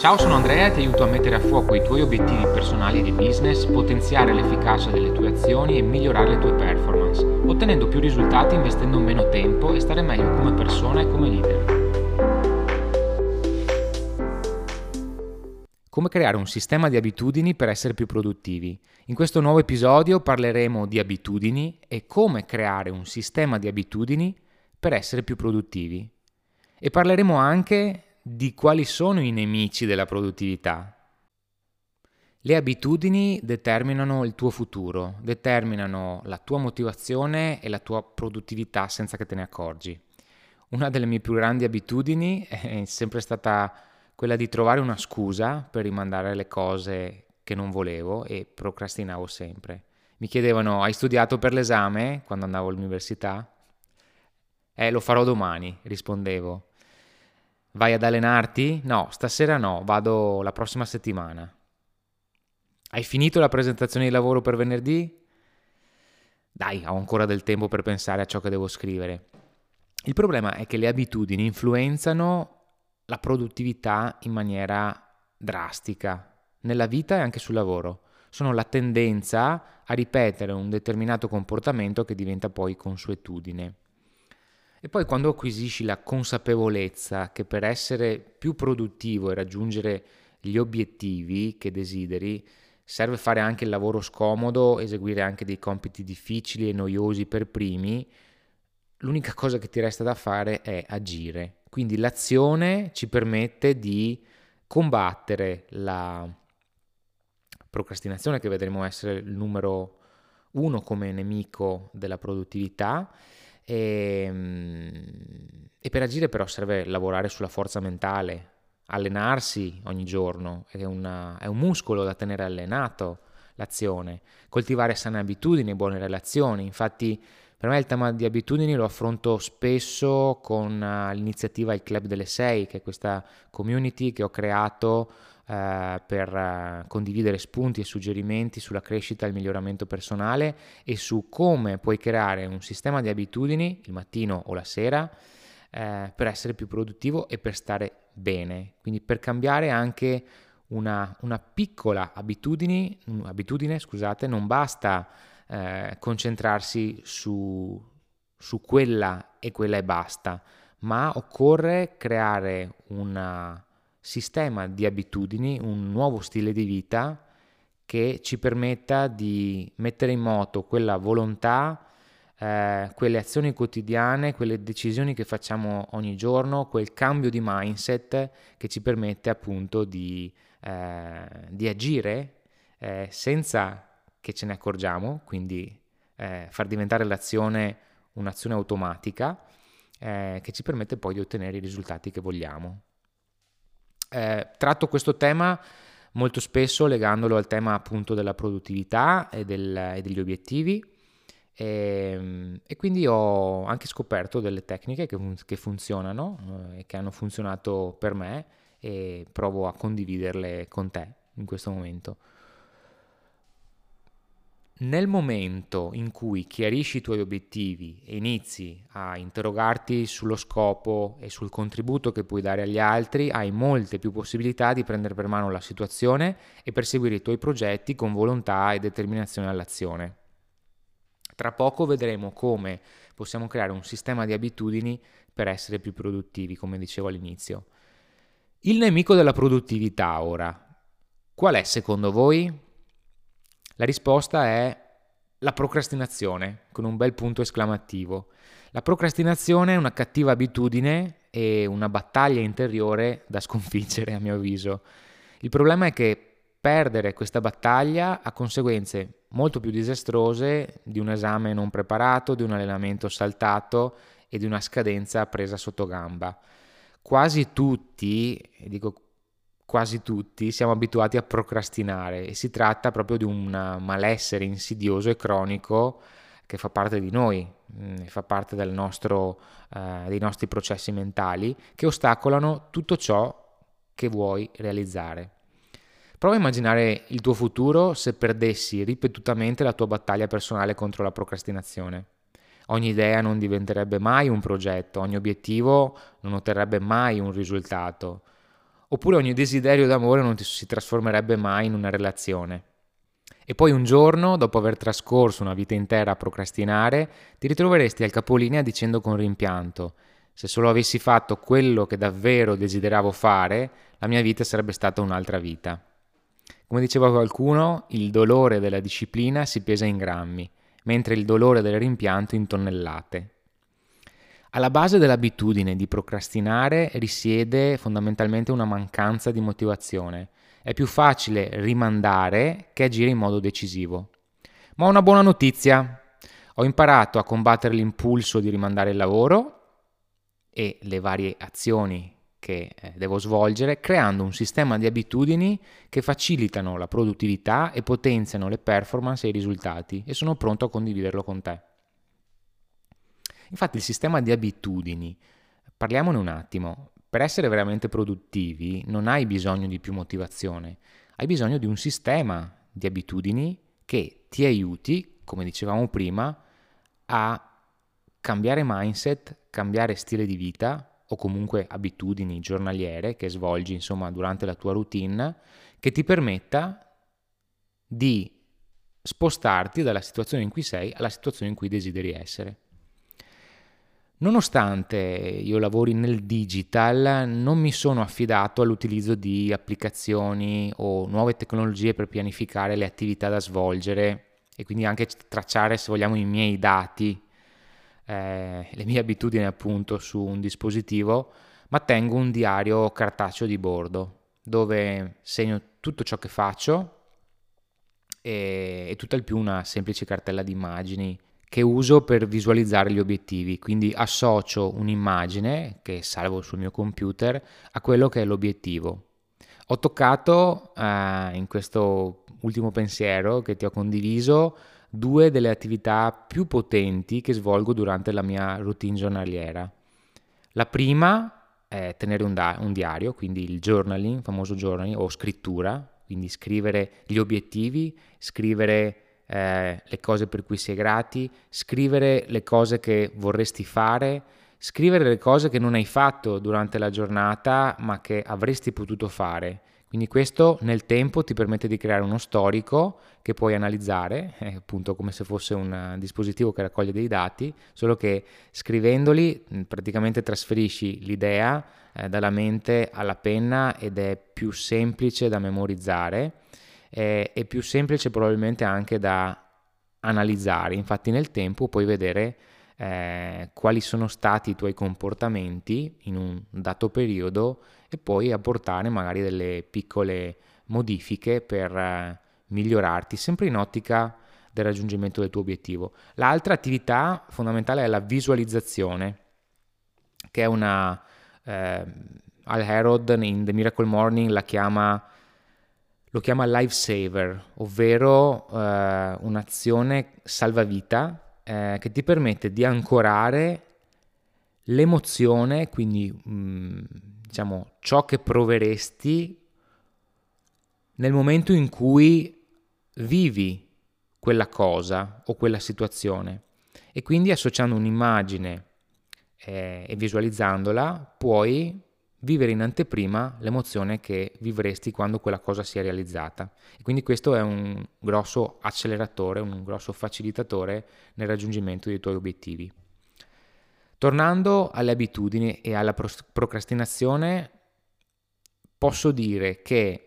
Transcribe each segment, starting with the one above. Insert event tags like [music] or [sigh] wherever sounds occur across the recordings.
Ciao, sono Andrea e ti aiuto a mettere a fuoco i tuoi obiettivi personali di business, potenziare l'efficacia delle tue azioni e migliorare le tue performance, ottenendo più risultati investendo meno tempo e stare meglio come persona e come leader. Come creare un sistema di abitudini per essere più produttivi. In questo nuovo episodio parleremo di abitudini e come creare un sistema di abitudini per essere più produttivi. E parleremo anche di quali sono i nemici della produttività. Le abitudini determinano il tuo futuro, determinano la tua motivazione e la tua produttività senza che te ne accorgi. Una delle mie più grandi abitudini [laughs] è sempre stata quella di trovare una scusa per rimandare le cose che non volevo e procrastinavo sempre. Mi chiedevano hai studiato per l'esame quando andavo all'università? Eh, lo farò domani, rispondevo. Vai ad allenarti? No, stasera no, vado la prossima settimana. Hai finito la presentazione di lavoro per venerdì? Dai, ho ancora del tempo per pensare a ciò che devo scrivere. Il problema è che le abitudini influenzano la produttività in maniera drastica, nella vita e anche sul lavoro. Sono la tendenza a ripetere un determinato comportamento che diventa poi consuetudine. E poi quando acquisisci la consapevolezza che per essere più produttivo e raggiungere gli obiettivi che desideri, serve fare anche il lavoro scomodo, eseguire anche dei compiti difficili e noiosi per primi, l'unica cosa che ti resta da fare è agire. Quindi l'azione ci permette di combattere la procrastinazione, che vedremo essere il numero uno come nemico della produttività e, ehm, e per agire però serve lavorare sulla forza mentale, allenarsi ogni giorno, è, una, è un muscolo da tenere allenato l'azione, coltivare sane abitudini, buone relazioni, infatti per me il tema di abitudini lo affronto spesso con uh, l'iniziativa Il Club delle 6, che è questa community che ho creato eh, per eh, condividere spunti e suggerimenti sulla crescita e il miglioramento personale e su come puoi creare un sistema di abitudini il mattino o la sera eh, per essere più produttivo e per stare bene. Quindi per cambiare anche una, una piccola abitudine, abitudine scusate, non basta eh, concentrarsi su, su quella e quella e basta, ma occorre creare una sistema di abitudini, un nuovo stile di vita che ci permetta di mettere in moto quella volontà, eh, quelle azioni quotidiane, quelle decisioni che facciamo ogni giorno, quel cambio di mindset che ci permette appunto di, eh, di agire eh, senza che ce ne accorgiamo, quindi eh, far diventare l'azione un'azione automatica eh, che ci permette poi di ottenere i risultati che vogliamo. Eh, tratto questo tema molto spesso legandolo al tema appunto della produttività e, del, e degli obiettivi e, ehm, e, quindi ho anche scoperto delle tecniche che, che funzionano eh, e che hanno funzionato per me e provo a condividerle con te in questo momento. Nel momento in cui chiarisci i tuoi obiettivi e inizi a interrogarti sullo scopo e sul contributo che puoi dare agli altri, hai molte più possibilità di prendere per mano la situazione e perseguire i tuoi progetti con volontà e determinazione all'azione. Tra poco vedremo come possiamo creare un sistema di abitudini per essere più produttivi, come dicevo all'inizio. Il nemico della produttività ora. Qual è secondo voi? La risposta è la procrastinazione, con un bel punto esclamativo. La procrastinazione è una cattiva abitudine e una battaglia interiore da sconfiggere, a mio avviso. Il problema è che perdere questa battaglia ha conseguenze molto più disastrose di un esame non preparato, di un allenamento saltato e di una scadenza presa sotto gamba. Quasi tutti, e dico quasi tutti siamo abituati a procrastinare e si tratta proprio di un malessere insidioso e cronico che fa parte di noi, mm, fa parte nostro, eh, dei nostri processi mentali che ostacolano tutto ciò che vuoi realizzare. Prova a immaginare il tuo futuro se perdessi ripetutamente la tua battaglia personale contro la procrastinazione. Ogni idea non diventerebbe mai un progetto, ogni obiettivo non otterrebbe mai un risultato oppure ogni desiderio d'amore non si trasformerebbe mai in una relazione. E poi un giorno, dopo aver trascorso una vita intera a procrastinare, ti ritroveresti al capolinea dicendo con rimpianto se solo avessi fatto quello che davvero desideravo fare, la mia vita sarebbe stata un'altra vita. Come diceva qualcuno, il dolore della disciplina si pesa in grammi, mentre il dolore del rimpianto in tonnellate. Alla base dell'abitudine di procrastinare risiede fondamentalmente una mancanza di motivazione. È più facile rimandare che agire in modo decisivo. Ma una buona notizia. Ho imparato a combattere l'impulso di rimandare il lavoro e le varie azioni che eh, devo svolgere, creando un sistema di abitudini che facilitano la produttività e potenziano le performance e i risultati e sono pronto a condividerlo con te. Infatti il sistema di abitudini, parliamone un attimo, per essere veramente produttivi non hai bisogno di più motivazione, hai bisogno di un sistema di abitudini che ti aiuti, come dicevamo prima, a cambiare mindset, cambiare stile di vita o comunque abitudini giornaliere che svolgi insomma durante la tua routine che ti permetta di spostarti dalla situazione in cui sei alla situazione in cui desideri essere. Nonostante io lavori nel digital, non mi sono affidato all'utilizzo di applicazioni o nuove tecnologie per pianificare le attività da svolgere e quindi anche tracciare, se vogliamo, i miei dati eh, le mie abitudini appunto su un dispositivo, ma tengo un diario cartaceo di bordo dove segno tutto ciò che faccio e, e tutt'al più una semplice cartella di immagini che uso per visualizzare gli obiettivi, quindi associo un'immagine che salvo sul mio computer a quello che è l'obiettivo. Ho toccato eh, in questo ultimo pensiero che ti ho condiviso due delle attività più potenti che svolgo durante la mia routine giornaliera. La prima è tenere un, da- un diario, quindi il journaling, famoso journaling o scrittura, quindi scrivere gli obiettivi, scrivere eh, le cose per cui sei grati, scrivere le cose che vorresti fare, scrivere le cose che non hai fatto durante la giornata ma che avresti potuto fare. Quindi questo nel tempo ti permette di creare uno storico che puoi analizzare, è appunto come se fosse un dispositivo che raccoglie dei dati, solo che scrivendoli praticamente trasferisci l'idea eh, dalla mente alla penna ed è più semplice da memorizzare eh, e più semplice probabilmente anche da analizzare. Infatti nel tempo puoi vedere eh, quali sono stati i tuoi comportamenti in un dato periodo e poi apportare magari delle piccole modifiche per eh, migliorarti, sempre in ottica del raggiungimento del tuo obiettivo. L'altra attività fondamentale è la visualizzazione, che è una... Eh, Al Herod in The Miracle Morning la chiama lo chiama lifesaver, ovvero eh, un'azione salvavita eh, che ti permette di ancorare l'emozione, quindi mh, mm, diciamo ciò che proveresti nel momento in cui vivi quella cosa o quella situazione. E quindi associando un'immagine eh, e visualizzandola puoi vivere in anteprima l'emozione che vivresti quando quella cosa sia realizzata. E quindi questo è un grosso acceleratore, un grosso facilitatore nel raggiungimento dei tuoi obiettivi. Tornando alle abitudini e alla procrastinazione, posso dire che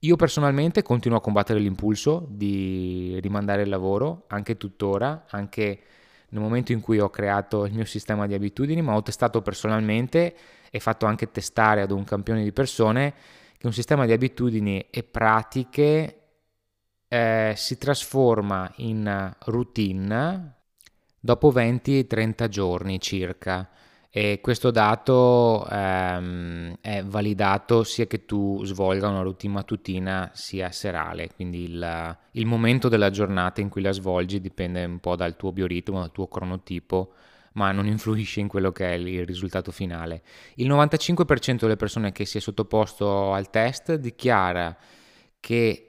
io personalmente continuo a combattere l'impulso di rimandare il lavoro, anche tuttora, anche nel momento in cui ho creato il mio sistema di abitudini, ma ho testato personalmente e fatto anche testare ad un campione di persone che un sistema di abitudini e pratiche eh, si trasforma in routine dopo 20-30 giorni circa. E questo dato ehm, è validato sia che tu svolga una routine mattutina sia serale, quindi il, il, momento della giornata in cui la svolgi dipende un po' dal tuo bioritmo, dal tuo cronotipo, ma non influisce in quello che è il risultato finale. Il 95% delle persone che si è sottoposto al test dichiara che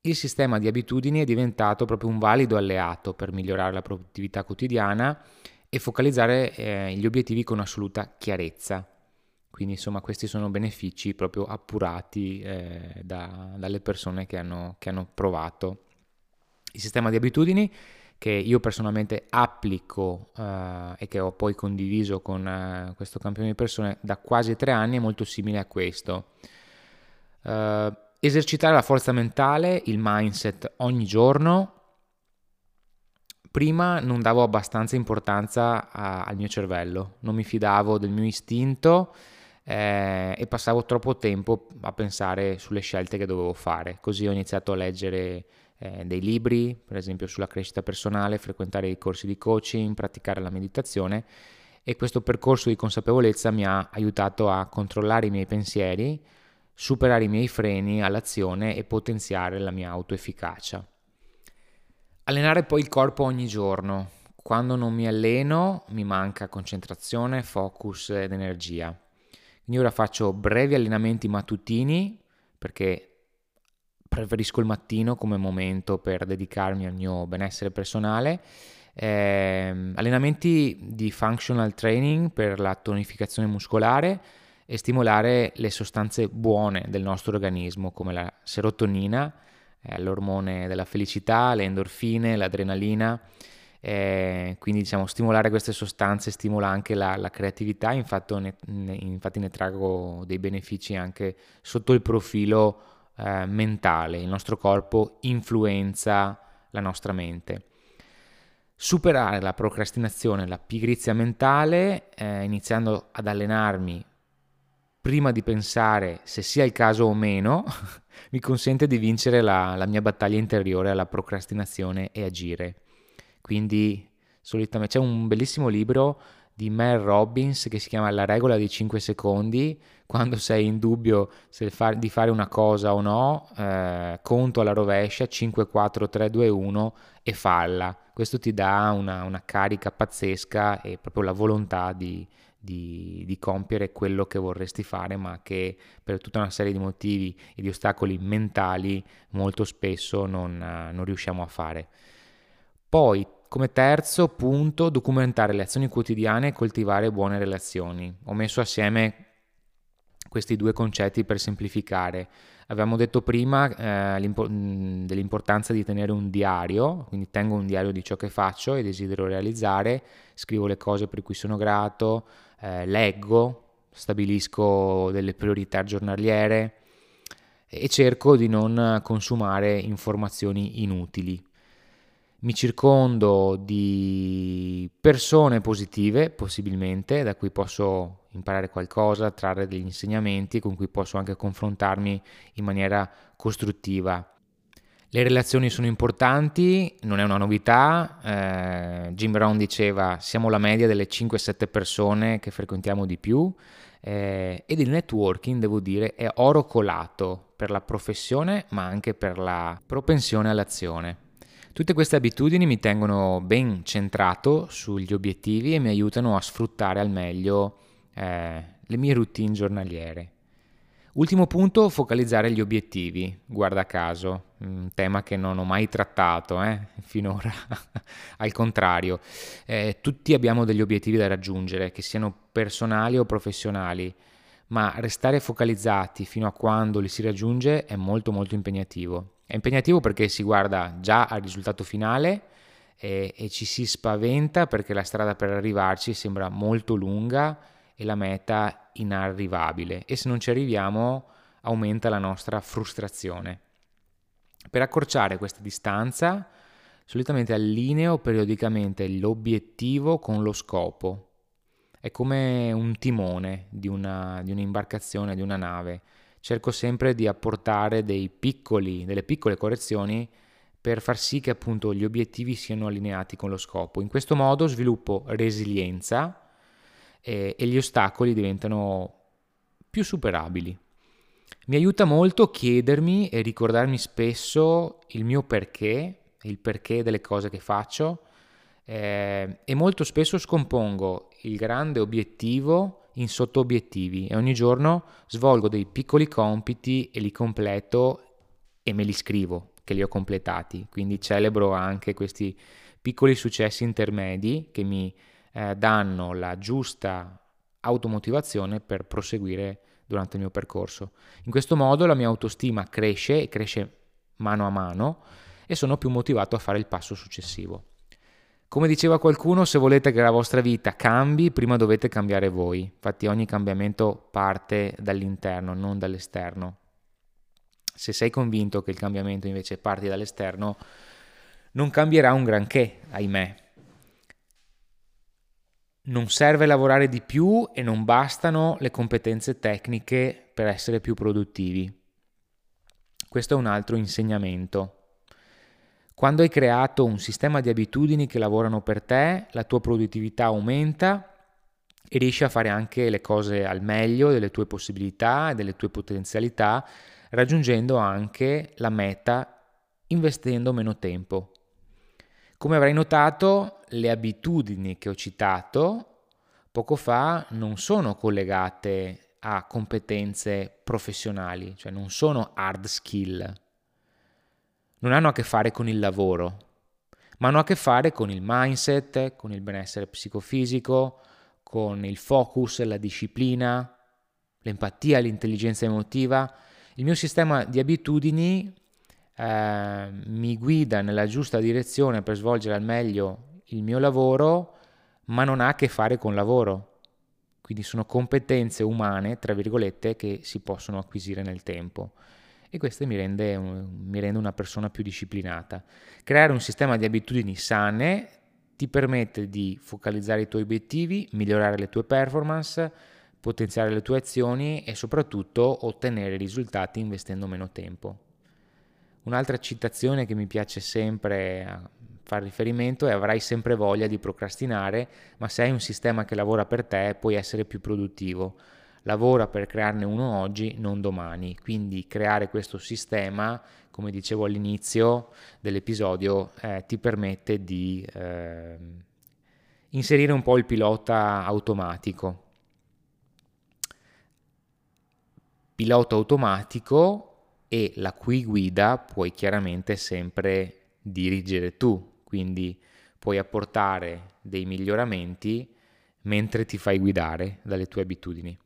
il sistema di abitudini è diventato proprio un valido alleato per migliorare la produttività quotidiana e focalizzare eh, gli obiettivi con assoluta chiarezza. Quindi insomma questi sono benefici proprio appurati eh, da, dalle persone che hanno, che hanno provato il sistema di abitudini che io personalmente applico eh, e che ho poi condiviso con eh, questo campione di persone da quasi tre anni è molto simile a questo. Eh, esercitare la forza mentale, il mindset ogni giorno. Prima non davo abbastanza importanza a, al mio cervello, non mi fidavo del mio istinto eh, e passavo troppo tempo a pensare sulle scelte che dovevo fare. Così ho iniziato a leggere eh, dei libri, per esempio sulla crescita personale, frequentare i corsi di coaching, praticare la meditazione e questo percorso di consapevolezza mi ha aiutato a controllare i miei pensieri, superare i miei freni all'azione e potenziare la mia autoefficacia. Allenare poi il corpo ogni giorno. Quando non mi alleno mi manca concentrazione, focus ed energia. Quindi ora faccio brevi allenamenti mattutini perché preferisco il mattino come momento per dedicarmi al mio benessere personale. Eh, allenamenti di functional training per la tonificazione muscolare e stimolare le sostanze buone del nostro organismo come la serotonina, eh, l'ormone della felicità, le endorfine, l'adrenalina. Eh, quindi diciamo stimolare queste sostanze stimola anche la, la creatività, infatti ne, infatti ne trago dei benefici anche sotto il profilo eh, mentale, il nostro corpo influenza la nostra mente. Superare la procrastinazione, la pigrizia mentale, eh, iniziando ad allenarmi prima di pensare se sia il caso o meno, [laughs] mi consente di vincere la, la mia battaglia interiore alla procrastinazione e agire. Quindi solitamente c'è un bellissimo libro di Mel Robbins che si chiama La regola dei 5 secondi. Quando sei in dubbio far, di fare una cosa o no, eh, conto alla rovescia 5, 4, 3, 2, 1 e falla. Questo ti dà una, una carica pazzesca e proprio la volontà di, di, di, compiere quello che vorresti fare, ma che per tutta una serie di motivi e di ostacoli mentali molto spesso non, non riusciamo a fare. Poi come terzo punto, documentare le azioni quotidiane e coltivare buone relazioni. Ho messo assieme questi due concetti per semplificare. Avevamo detto prima eh, dell'importanza di tenere un diario, quindi tengo un diario di ciò che faccio e desidero realizzare, scrivo le cose per cui sono grato, eh, leggo, stabilisco delle priorità giornaliere e cerco di non consumare informazioni inutili mi circondo di persone positive, possibilmente, da cui posso imparare qualcosa, trarre degli insegnamenti, con cui posso anche confrontarmi in maniera costruttiva. Le relazioni sono importanti, non è una novità. Eh, Jim Brown diceva siamo la media delle 5-7 persone che frequentiamo di più eh, ed il networking, devo dire, è oro colato per la professione ma anche per la propensione all'azione. Tutte queste abitudini mi tengono ben centrato sugli obiettivi e mi aiutano a sfruttare al meglio eh, le mie routine giornaliere. Ultimo punto, focalizzare gli obiettivi, guarda caso, un tema che non ho mai trattato eh, [laughs] finora, al contrario, eh, tutti abbiamo degli obiettivi da raggiungere, che siano personali o professionali, ma restare focalizzati fino a quando li si raggiunge è molto molto impegnativo. È impegnativo perché si guarda già al risultato finale e, e ci si spaventa perché la strada per arrivarci sembra molto lunga e la meta inarrivabile e se non ci arriviamo aumenta la nostra frustrazione. Per accorciare questa distanza, solitamente allineo periodicamente l'obiettivo con lo scopo. È come un timone di, una, di un'imbarcazione, di una nave cerco sempre di apportare piccoli, delle piccole correzioni per far sì che appunto gli obiettivi siano allineati con lo scopo. In questo modo sviluppo resilienza e, e gli ostacoli diventano più superabili. Mi aiuta molto chiedermi e ricordarmi spesso il mio perché, il perché delle cose che faccio eh, e molto spesso scompongo il grande obiettivo in sotto-obiettivi e ogni giorno svolgo dei piccoli compiti e li completo e me li scrivo che li ho completati. Quindi celebro anche questi piccoli successi intermedi che mi eh, danno la giusta automotivazione per proseguire durante il mio percorso. In questo modo la mia autostima cresce e cresce mano a mano e sono più motivato a fare il passo successivo. Come diceva qualcuno, se volete che la vostra vita cambi, prima dovete cambiare voi. Infatti ogni cambiamento parte dall'interno, non dall'esterno. Se sei convinto che il cambiamento invece parti dall'esterno, non cambierà un granché, ahimè. Non serve lavorare di più e non bastano le competenze tecniche per essere più produttivi. Questo è un altro insegnamento. Quando hai creato un sistema di abitudini che lavorano per te, la tua produttività aumenta e riesci a fare anche le cose al meglio delle tue possibilità e delle tue potenzialità, raggiungendo anche la meta investendo meno tempo. Come avrai notato, le abitudini che ho citato poco fa non sono collegate a competenze professionali, cioè non sono hard skill, non hanno a che fare con il lavoro, ma hanno a che fare con il mindset, con il benessere psicofisico, con il focus, la disciplina, l'empatia, l'intelligenza emotiva. Il mio sistema di abitudini eh, mi guida nella giusta direzione per svolgere al meglio il mio lavoro, ma non ha a che fare con lavoro. Quindi sono competenze umane, tra virgolette, che si possono acquisire nel tempo e questo mi rende, mi rende una persona più disciplinata. Creare un sistema di abitudini sane ti permette di focalizzare i tuoi obiettivi, migliorare le tue performance, potenziare le tue azioni e soprattutto ottenere risultati investendo meno tempo. Un'altra citazione che mi piace sempre a fare riferimento è avrai sempre voglia di procrastinare, ma se hai un sistema che lavora per te puoi essere più produttivo lavora per crearne uno oggi, non domani. Quindi creare questo sistema, come dicevo all'inizio dell'episodio, eh, ti permette di eh, inserire un po' il pilota automatico. Pilota automatico e la cui guida puoi chiaramente sempre dirigere tu, quindi puoi apportare dei miglioramenti mentre ti fai guidare dalle tue abitudini.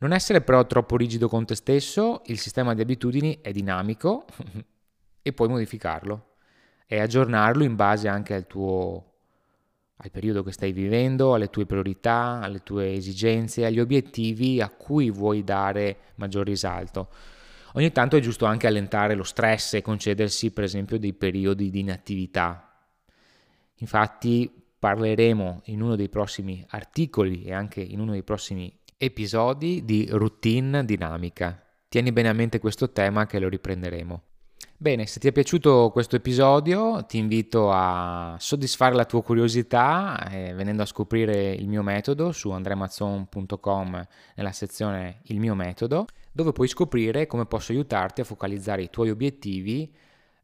Non essere però troppo rigido con te stesso, il sistema di abitudini è dinamico [laughs] e puoi modificarlo e aggiornarlo in base anche al tuo al periodo che stai vivendo, alle tue priorità, alle tue esigenze, agli obiettivi a cui vuoi dare maggior risalto. Ogni tanto è giusto anche allentare lo stress e concedersi per esempio dei periodi di inattività. Infatti parleremo in uno dei prossimi articoli e anche in uno dei prossimi episodi di routine dinamica. Tieni bene a mente questo tema che lo riprenderemo. Bene, se ti è piaciuto questo episodio ti invito a soddisfare la tua curiosità eh, venendo a scoprire il mio metodo su andremazon.com nella sezione Il mio metodo, dove puoi scoprire come posso aiutarti a focalizzare i tuoi obiettivi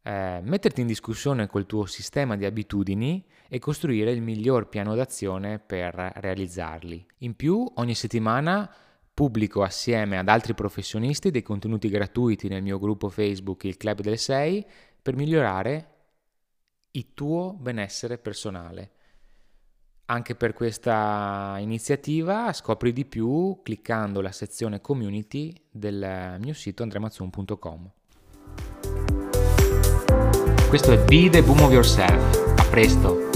eh, metterti in discussione col tuo sistema di abitudini e costruire il miglior piano d'azione per realizzarli. In più, ogni settimana pubblico assieme ad altri professionisti dei contenuti gratuiti nel mio gruppo Facebook Il Club del 6 per migliorare il tuo benessere personale. Anche per questa iniziativa scopri di più cliccando la sezione community del mio sito andremazzoon.com. Questo è Be the Boom of Yourself. A presto!